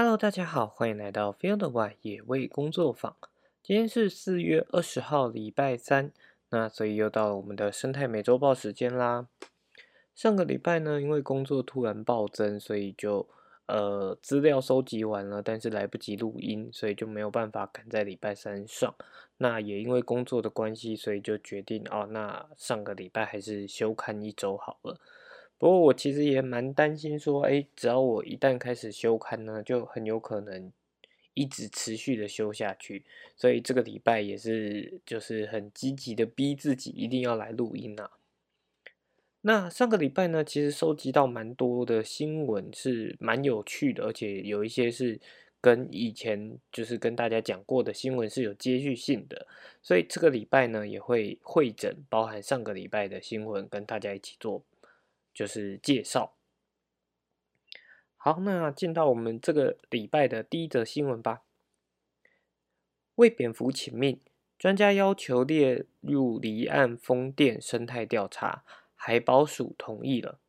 Hello，大家好，欢迎来到 Field Y 野味工作坊。今天是四月二十号，礼拜三，那所以又到了我们的生态美洲豹时间啦。上个礼拜呢，因为工作突然暴增，所以就呃资料收集完了，但是来不及录音，所以就没有办法赶在礼拜三上。那也因为工作的关系，所以就决定哦，那上个礼拜还是休刊一周好了。不过我其实也蛮担心，说，哎，只要我一旦开始休刊呢，就很有可能一直持续的休下去。所以这个礼拜也是，就是很积极的逼自己一定要来录音啊。那上个礼拜呢，其实收集到蛮多的新闻，是蛮有趣的，而且有一些是跟以前就是跟大家讲过的新闻是有接续性的。所以这个礼拜呢，也会会诊包含上个礼拜的新闻，跟大家一起做。就是介绍。好，那进到我们这个礼拜的第一则新闻吧。为蝙蝠请命，专家要求列入离岸风电生态调查，海保署同意了。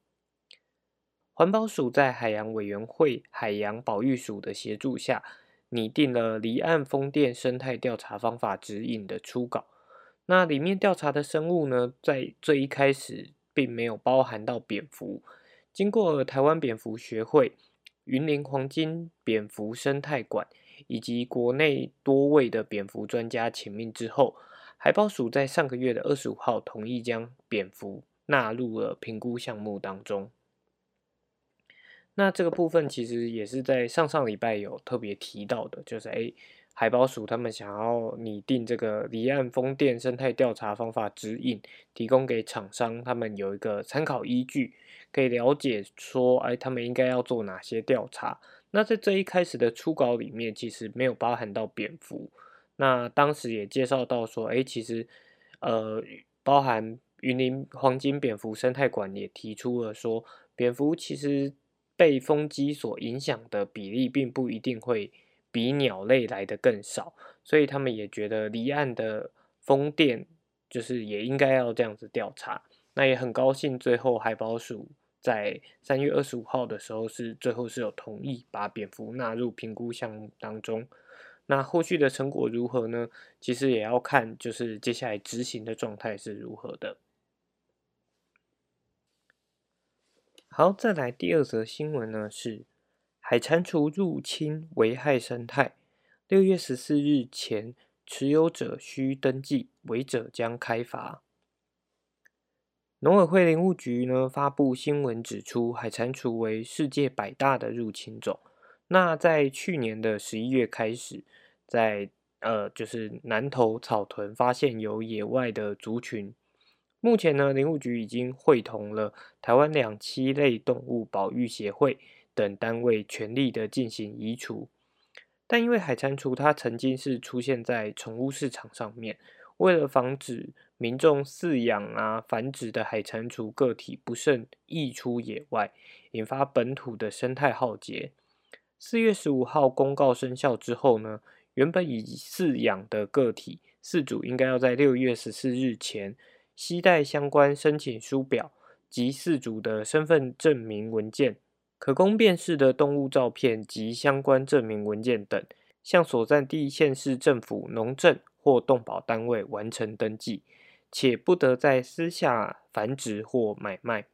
环保署在海洋委员会海洋保育署的协助下，拟定了离岸风电生态调查方法指引的初稿。那里面调查的生物呢，在最一开始。并没有包含到蝙蝠。经过台湾蝙蝠学会、云林黄金蝙蝠生态馆以及国内多位的蝙蝠专家请命之后，海保署在上个月的二十五号同意将蝙蝠纳入了评估项目当中。那这个部分其实也是在上上礼拜有特别提到的，就是诶。海保署他们想要拟定这个离岸风电生态调查方法指引，提供给厂商，他们有一个参考依据，可以了解说，哎，他们应该要做哪些调查。那在这一开始的初稿里面，其实没有包含到蝙蝠。那当时也介绍到说，哎，其实，呃，包含云林黄金蝙蝠生态馆也提出了说，蝙蝠其实被风机所影响的比例，并不一定会。比鸟类来的更少，所以他们也觉得离岸的风电就是也应该要这样子调查。那也很高兴，最后海保署在三月二十五号的时候是最后是有同意把蝙蝠纳入评估项目当中。那后续的成果如何呢？其实也要看就是接下来执行的状态是如何的。好，再来第二则新闻呢是。海蟾蜍入侵危害生态，六月十四日前持有者需登记，违者将开罚。农委会林务局呢发布新闻指出，海蟾蜍为世界百大的入侵种。那在去年的十一月开始，在呃就是南投草屯发现有野外的族群。目前呢，林务局已经会同了台湾两栖类动物保育协会。等单位全力的进行移除，但因为海蟾蜍它曾经是出现在宠物市场上面，为了防止民众饲养啊繁殖的海蟾蜍个体不慎溢出野外，引发本土的生态浩劫。四月十五号公告生效之后呢，原本已饲养的个体饲主应该要在六月十四日前携带相关申请书表及饲主的身份证明文件。可供辨识的动物照片及相关证明文件等，向所在地县市政府农政或动保单位完成登记，且不得在私下繁殖或买卖。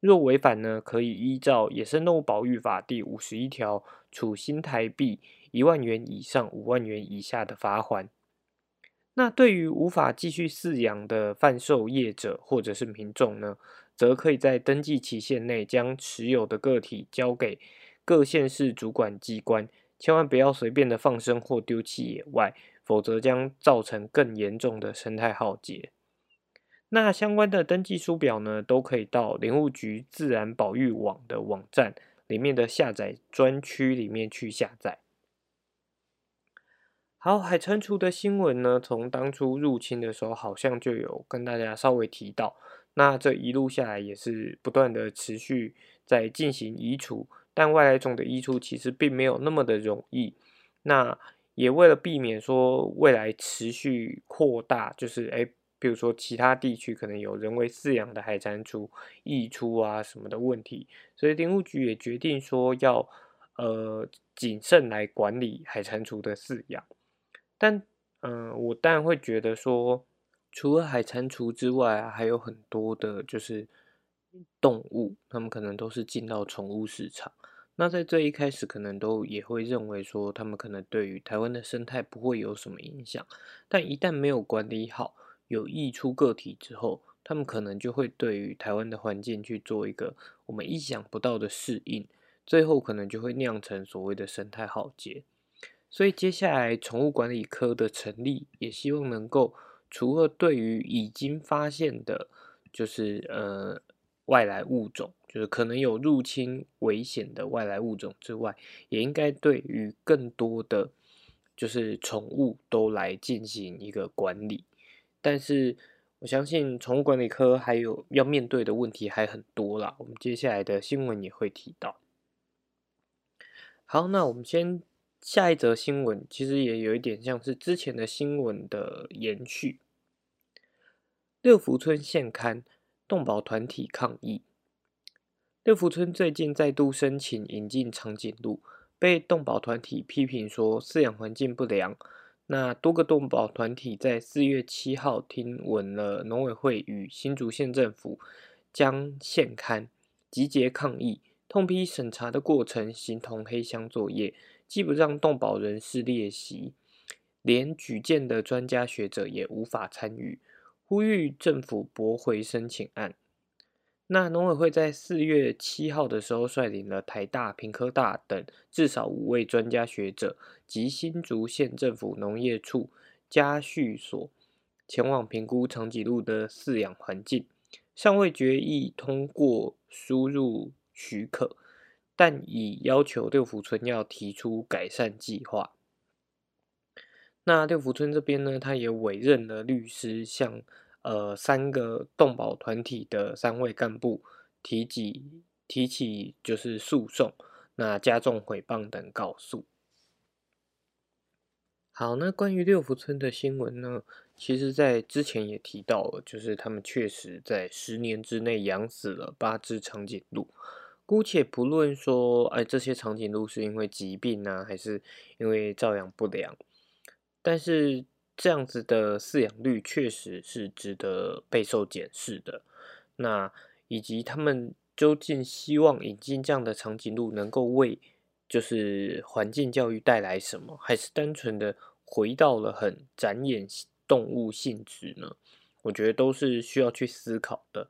若违反呢，可以依照《野生动物保育法》第五十一条，处新台币一万元以上五万元以下的罚款。那对于无法继续饲养的贩售业者或者是民众呢？则可以在登记期限内将持有的个体交给各县市主管机关，千万不要随便的放生或丢弃野外，否则将造成更严重的生态浩劫。那相关的登记书表呢，都可以到林务局自然保育网的网站里面的下载专区里面去下载。好，海蟾蜍的新闻呢，从当初入侵的时候，好像就有跟大家稍微提到。那这一路下来也是不断的持续在进行移除，但外来种的移除其实并没有那么的容易。那也为了避免说未来持续扩大，就是诶比如说其他地区可能有人为饲养的海蟾蜍溢出啊什么的问题，所以林务局也决定说要呃谨慎来管理海蟾蜍的饲养。但嗯，我当然会觉得说，除了海蟾蜍之外啊，还有很多的就是动物，他们可能都是进到宠物市场。那在最一开始，可能都也会认为说，他们可能对于台湾的生态不会有什么影响。但一旦没有管理好，有溢出个体之后，他们可能就会对于台湾的环境去做一个我们意想不到的适应，最后可能就会酿成所谓的生态浩劫。所以接下来宠物管理科的成立，也希望能够除了对于已经发现的，就是呃外来物种。就是可能有入侵危险的外来物种之外，也应该对于更多的就是宠物都来进行一个管理。但是我相信宠物管理科还有要面对的问题还很多啦。我们接下来的新闻也会提到。好，那我们先下一则新闻，其实也有一点像是之前的新闻的延续。六福村县刊动保团体抗议。六福村最近再度申请引进长颈鹿，被动保团体批评说饲养环境不良。那多个动保团体在四月七号听闻了农委会与新竹县政府将现刊集结抗议，痛批审查的过程形同黑箱作业，既不让动保人士列席，连举荐的专家学者也无法参与，呼吁政府驳回申请案。那农委会在四月七号的时候，率领了台大、平科大等至少五位专家学者及新竹县政府农业处家畜所前往评估长颈鹿的饲养环境，尚未决议通过输入许可，但已要求六福村要提出改善计划。那六福村这边呢，他也委任了律师向。呃，三个动保团体的三位干部提起提起就是诉讼，那加重诽谤等告诉。好，那关于六福村的新闻呢，其实在之前也提到了，就是他们确实在十年之内养死了八只长颈鹿。姑且不论说，哎，这些长颈鹿是因为疾病呢，还是因为照养不良，但是。这样子的饲养率确实是值得备受检视的。那以及他们究竟希望引进这样的长颈鹿，能够为就是环境教育带来什么，还是单纯的回到了很展演动物性质呢？我觉得都是需要去思考的。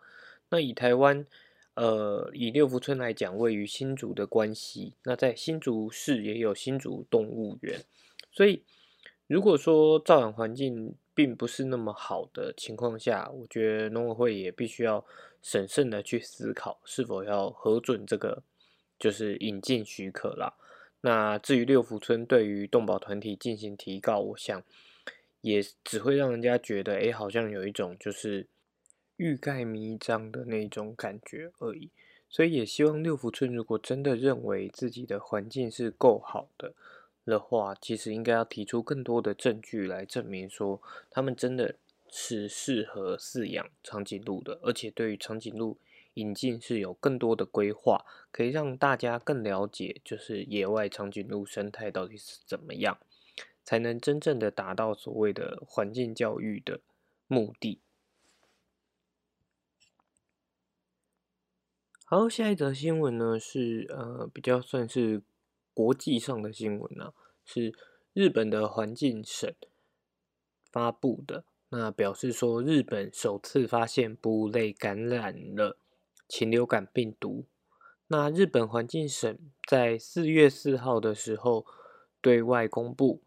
那以台湾，呃，以六福村来讲，位于新竹的关系，那在新竹市也有新竹动物园，所以。如果说造养环境并不是那么好的情况下，我觉得农委会也必须要审慎的去思考是否要核准这个就是引进许可啦。那至于六福村对于动保团体进行提告，我想也只会让人家觉得，哎，好像有一种就是欲盖弥彰的那种感觉而已。所以也希望六福村如果真的认为自己的环境是够好的。的话，其实应该要提出更多的证据来证明说，他们真的是适合饲养长颈鹿的，而且对于长颈鹿引进是有更多的规划，可以让大家更了解，就是野外长颈鹿生态到底是怎么样，才能真正的达到所谓的环境教育的目的。好，下一则新闻呢是呃比较算是。国际上的新闻呢，是日本的环境省发布的。那表示说，日本首次发现哺乳类感染了禽流感病毒。那日本环境省在四月四号的时候对外公布，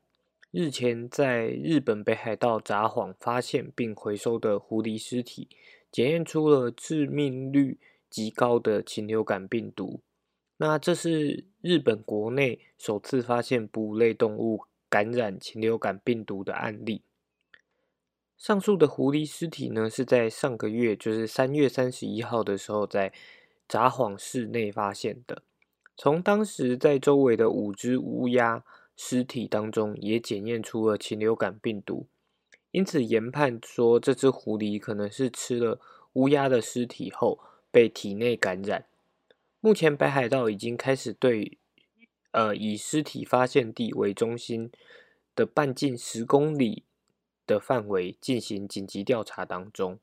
日前在日本北海道札幌发现并回收的狐狸尸体，检验出了致命率极高的禽流感病毒。那这是日本国内首次发现哺乳类动物感染禽流感病毒的案例。上述的狐狸尸体呢，是在上个月，就是三月三十一号的时候，在札幌市内发现的。从当时在周围的五只乌鸦尸体当中，也检验出了禽流感病毒，因此研判说，这只狐狸可能是吃了乌鸦的尸体后被体内感染。目前北海道已经开始对呃以尸体发现地为中心的半径十公里的范围进行紧急调查当中。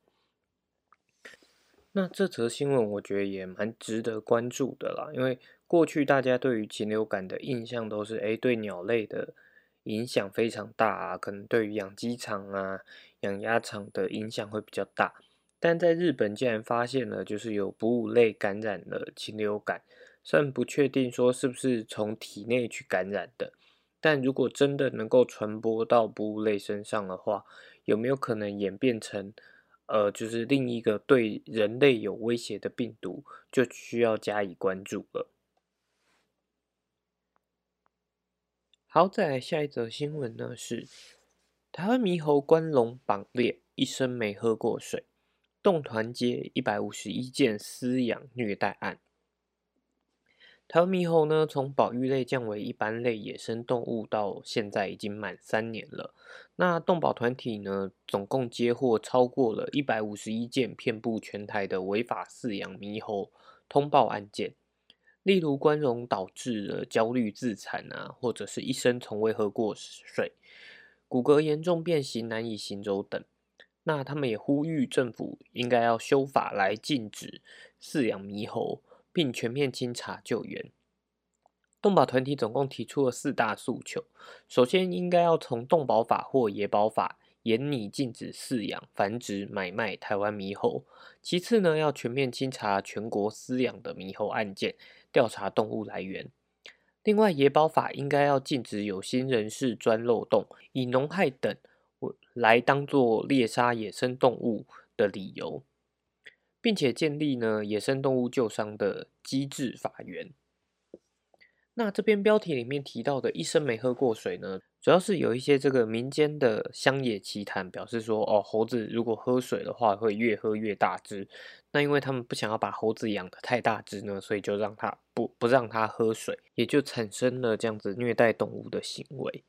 那这则新闻我觉得也蛮值得关注的啦，因为过去大家对于禽流感的印象都是，哎，对鸟类的影响非常大啊，可能对于养鸡场啊、养鸭场的影响会比较大。但在日本竟然发现了，就是有哺乳类感染了禽流感，虽然不确定说是不是从体内去感染的，但如果真的能够传播到哺乳类身上的话，有没有可能演变成？呃，就是另一个对人类有威胁的病毒，就需要加以关注了。好，再来下一则新闻呢，是台湾猕猴关笼绑猎，一生没喝过水，动团街一百五十一件饲养虐待案。台湾猕猴呢，从保育类降为一般类野生动物，到现在已经满三年了。那动保团体呢，总共接获超过了一百五十一件遍布全台的违法饲养猕猴通报案件，例如关笼导致了焦虑自残啊，或者是一生从未喝过水，骨骼严重变形难以行走等。那他们也呼吁政府应该要修法来禁止饲养猕猴。并全面清查救援。动保团体总共提出了四大诉求：首先，应该要从动保法或野保法严拟禁止饲养、繁殖、买卖台湾猕猴；其次呢，要全面清查全国饲养的猕猴案件，调查动物来源。另外，野保法应该要禁止有心人士钻漏洞，以农害等来当做猎杀野生动物的理由。并且建立呢野生动物救伤的机制法源。那这边标题里面提到的一生没喝过水呢，主要是有一些这个民间的乡野奇谈，表示说哦，猴子如果喝水的话会越喝越大只。那因为他们不想要把猴子养的太大只呢，所以就让它不不让它喝水，也就产生了这样子虐待动物的行为。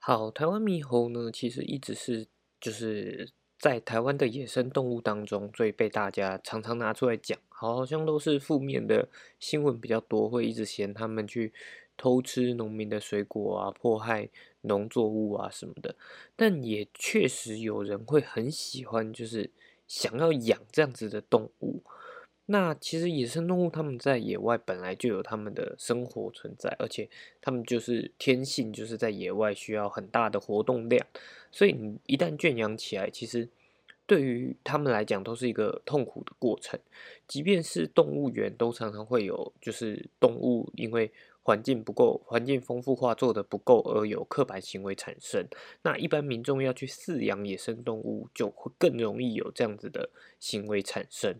好，台湾猕猴呢，其实一直是就是。在台湾的野生动物当中，最被大家常常拿出来讲，好像都是负面的新闻比较多，会一直嫌他们去偷吃农民的水果啊，迫害农作物啊什么的。但也确实有人会很喜欢，就是想要养这样子的动物。那其实野生动物它们在野外本来就有它们的生活存在，而且它们就是天性就是在野外需要很大的活动量，所以你一旦圈养起来，其实对于它们来讲都是一个痛苦的过程。即便是动物园，都常常会有就是动物因为环境不够、环境丰富化做的不够而有刻板行为产生。那一般民众要去饲养野生动物，就会更容易有这样子的行为产生。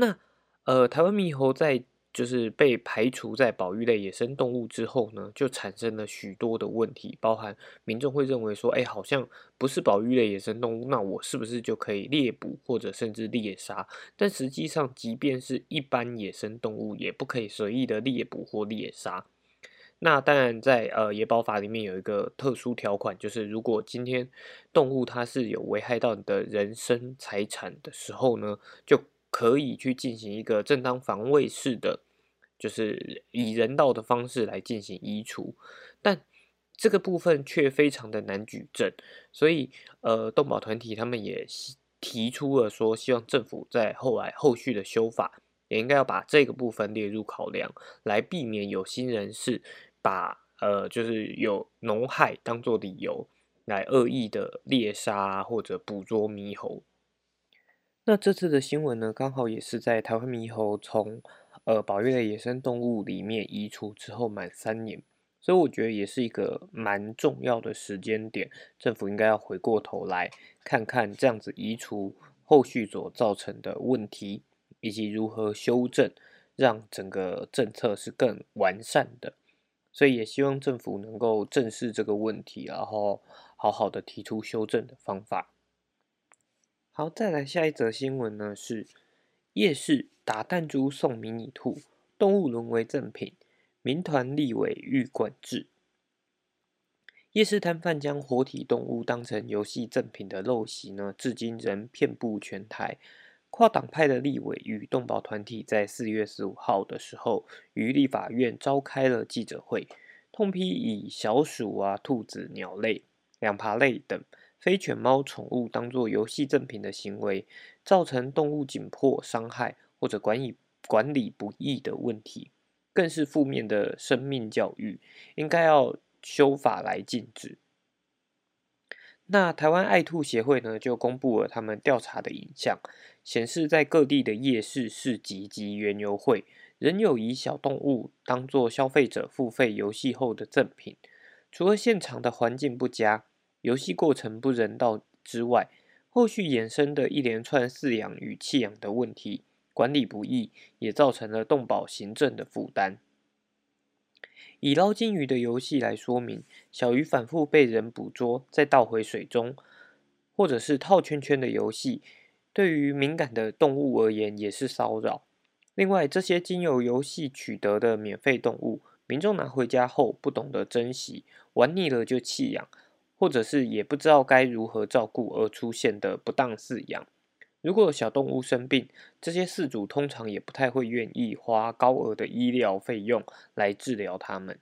那呃，台湾猕猴在就是被排除在保育类野生动物之后呢，就产生了许多的问题，包含民众会认为说，哎，好像不是保育类野生动物，那我是不是就可以猎捕或者甚至猎杀？但实际上，即便是一般野生动物，也不可以随意的猎捕或猎杀。那当然，在呃野保法里面有一个特殊条款，就是如果今天动物它是有危害到你的人身财产的时候呢，就可以去进行一个正当防卫式的，就是以人道的方式来进行移除，但这个部分却非常的难举证，所以呃，动保团体他们也提出了说，希望政府在后来后续的修法，也应该要把这个部分列入考量，来避免有心人士把呃，就是有农害当做理由来恶意的猎杀或者捕捉猕猴。那这次的新闻呢，刚好也是在台湾猕猴从呃保育类野生动物里面移除之后满三年，所以我觉得也是一个蛮重要的时间点，政府应该要回过头来看看这样子移除后续所造成的问题，以及如何修正，让整个政策是更完善的。所以也希望政府能够正视这个问题，然后好好的提出修正的方法。好，再来下一则新闻呢，是夜市打弹珠送迷你兔，动物沦为赠品，民团立委欲管制。夜市摊贩将活体动物当成游戏赠品的陋习呢，至今仍遍布全台。跨党派的立委与动保团体在四月十五号的时候，于立法院召开了记者会，痛批以小鼠啊、兔子、鸟类、两爬类等非犬猫宠物当作游戏赠品的行为，造成动物紧迫、伤害或者管理管理不易的问题，更是负面的生命教育，应该要修法来禁止。那台湾爱兔协会呢，就公布了他们调查的影像，显示在各地的夜市、市集及园游会，仍有以小动物当做消费者付费游戏后的赠品。除了现场的环境不佳、游戏过程不人道之外，后续衍生的一连串饲养与弃养的问题，管理不易，也造成了动保行政的负担。以捞金鱼的游戏来说明，小鱼反复被人捕捉，再倒回水中，或者是套圈圈的游戏，对于敏感的动物而言也是骚扰。另外，这些经由游戏取得的免费动物，民众拿回家后不懂得珍惜，玩腻了就弃养，或者是也不知道该如何照顾而出现的不当饲养。如果小动物生病，这些饲主通常也不太会愿意花高额的医疗费用来治疗它们。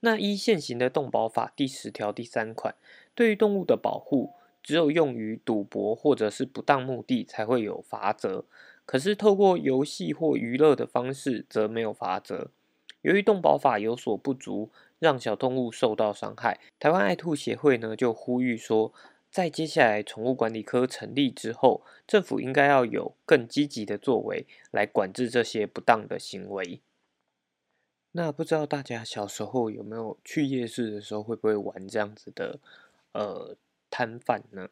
那依现行的动保法第十条第三款，对于动物的保护，只有用于赌博或者是不当目的才会有罚则，可是透过游戏或娱乐的方式则没有罚则。由于动保法有所不足，让小动物受到伤害，台湾爱兔协会呢就呼吁说。在接下来宠物管理科成立之后，政府应该要有更积极的作为来管制这些不当的行为。那不知道大家小时候有没有去夜市的时候会不会玩这样子的呃摊贩呢？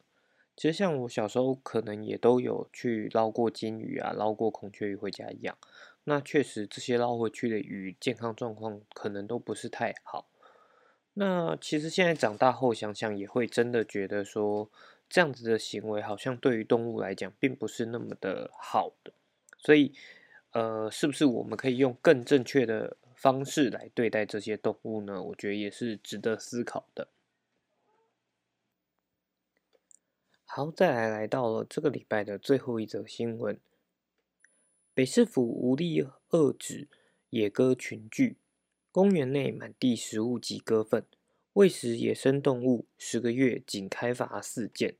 其实像我小时候可能也都有去捞过金鱼啊，捞过孔雀鱼回家养。那确实这些捞回去的鱼健康状况可能都不是太好。那其实现在长大后想想，也会真的觉得说，这样子的行为好像对于动物来讲，并不是那么的好的。所以，呃，是不是我们可以用更正确的方式来对待这些动物呢？我觉得也是值得思考的。好，再来来到了这个礼拜的最后一则新闻：北市府无力遏止野鸽群聚。公园内满地食物及鸽粪，喂食野生动物十个月仅开罚四件。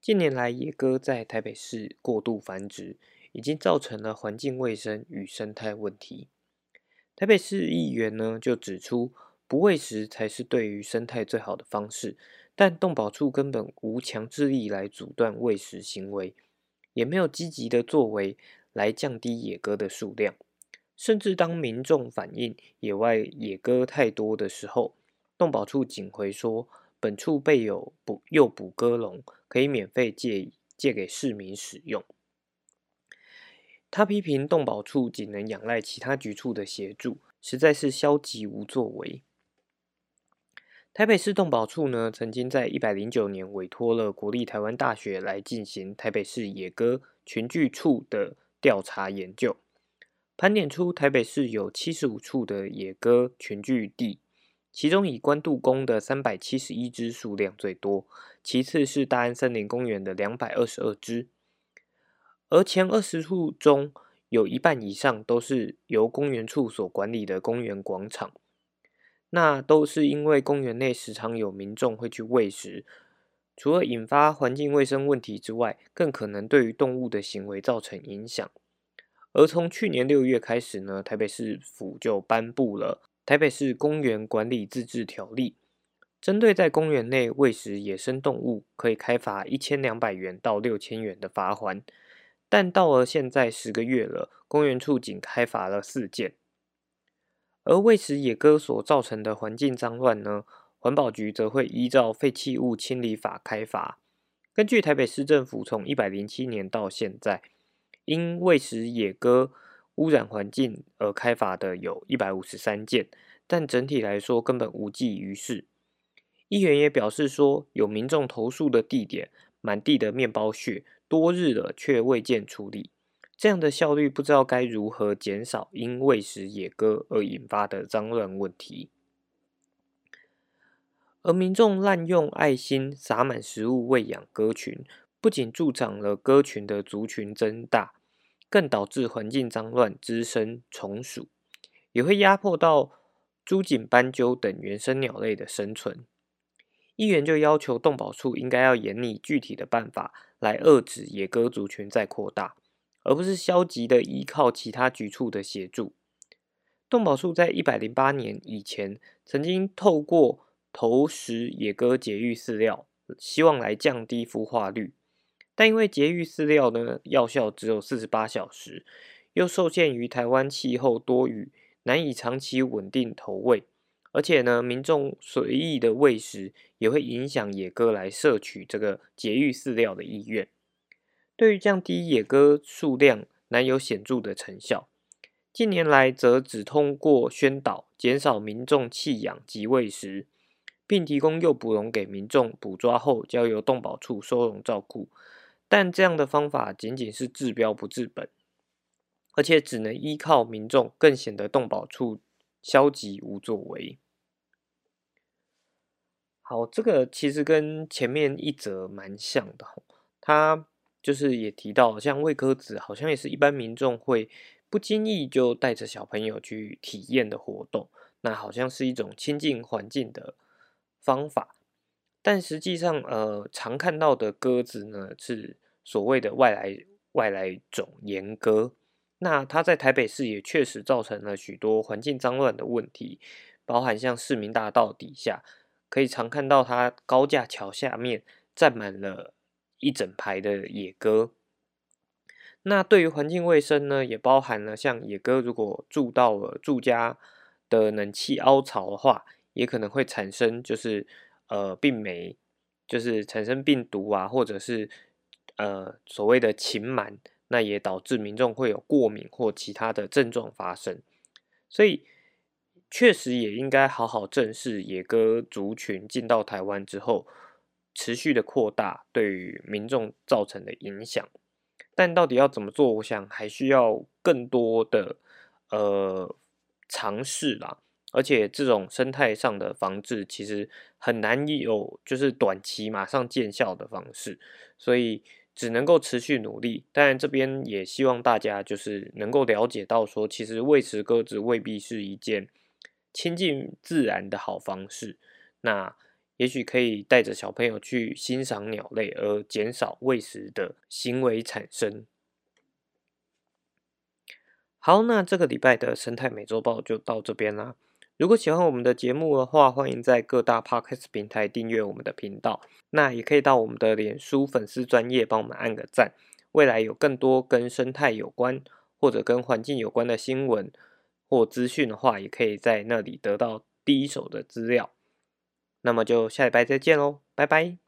近年来，野鸽在台北市过度繁殖，已经造成了环境卫生与生态问题。台北市议员呢就指出，不喂食才是对于生态最好的方式，但动保处根本无强制力来阻断喂食行为，也没有积极的作为来降低野鸽的数量。甚至当民众反映野外野鸽太多的时候，动保处仅回说本处备有捕诱捕鸽笼，可以免费借借给市民使用。他批评动保处仅能仰赖其他局处的协助，实在是消极无作为。台北市动保处呢，曾经在一百零九年委托了国立台湾大学来进行台北市野鸽群聚处的调查研究。盘点出台北市有七十五处的野鸽群聚地，其中以关渡宫的三百七十一只数量最多，其次是大安森林公园的两百二十二只，而前二十处中有一半以上都是由公园处所管理的公园广场，那都是因为公园内时常有民众会去喂食，除了引发环境卫生问题之外，更可能对于动物的行为造成影响。而从去年六月开始呢，台北市府就颁布了《台北市公园管理自治条例》，针对在公园内喂食野生动物，可以开罚一千两百元到六千元的罚款。但到了现在十个月了，公园处仅开罚了四件。而喂食野鸽所造成的环境脏乱呢，环保局则会依照废弃物清理法开罚。根据台北市政府从一百零七年到现在。因喂食野鸽污染环境而开罚的有一百五十三件，但整体来说根本无济于事。议员也表示说，有民众投诉的地点满地的面包屑，多日了却未见处理，这样的效率不知道该如何减少因喂食野鸽而引发的脏乱问题。而民众滥用爱心撒满食物喂养鸽群。不仅助长了鸽群的族群增大，更导致环境脏乱，滋生虫鼠，也会压迫到朱颈斑鸠等原生鸟类的生存。议员就要求动保处应该要严拟具体的办法来遏制野鸽族群再扩大，而不是消极的依靠其他局处的协助。动保处在一百零八年以前曾经透过投食野鸽节育饲料，希望来降低孵化率，但因为节育饲料呢药效只有四十八小时，又受限于台湾气候多雨，难以长期稳定投喂。而且呢，民众随意的喂食也会影响野鸽来摄取这个节育饲料的意愿。对于降低野鸽数量，难有显著的成效。近年来，则只通过宣导减少民众弃养及喂食，并提供诱捕笼给民众捕抓后，交由动保处收容照顾。但这样的方法仅仅是治标不治本，而且只能依靠民众，更显得动保处消极无作为。好，这个其实跟前面一则蛮像的，它就是也提到，像喂鸽子，好像也是一般民众会不经意就带着小朋友去体验的活动，那好像是一种亲近环境的方法，但实际上，呃，常看到的鸽子呢，是所谓的外来外来种岩鸽，那它在台北市也确实造成了许多环境脏乱的问题，包含像市民大道底下。可以常看到它高架桥下面站满了一整排的野鸽。那对于环境卫生呢，也包含了像野鸽如果住到了住家的冷气凹槽的话，也可能会产生就是呃病媒，就是产生病毒啊，或者是呃所谓的禽螨，那也导致民众会有过敏或其他的症状发生。所以。确实也应该好好正视野鸽族群进到台湾之后持续的扩大对于民众造成的影响，但到底要怎么做，我想还需要更多的呃尝试啦。而且这种生态上的防治其实很难有就是短期马上见效的方式，所以只能够持续努力。当然这边也希望大家就是能够了解到说，其实喂食鸽子未必是一件。亲近自然的好方式，那也许可以带着小朋友去欣赏鸟类，而减少喂食的行为产生。好，那这个礼拜的生态美洲豹就到这边啦。如果喜欢我们的节目的话，欢迎在各大 podcast 平台订阅我们的频道。那也可以到我们的脸书粉丝专业帮我们按个赞。未来有更多跟生态有关或者跟环境有关的新闻。或资讯的话，也可以在那里得到第一手的资料。那么就下礼拜再见喽，拜拜。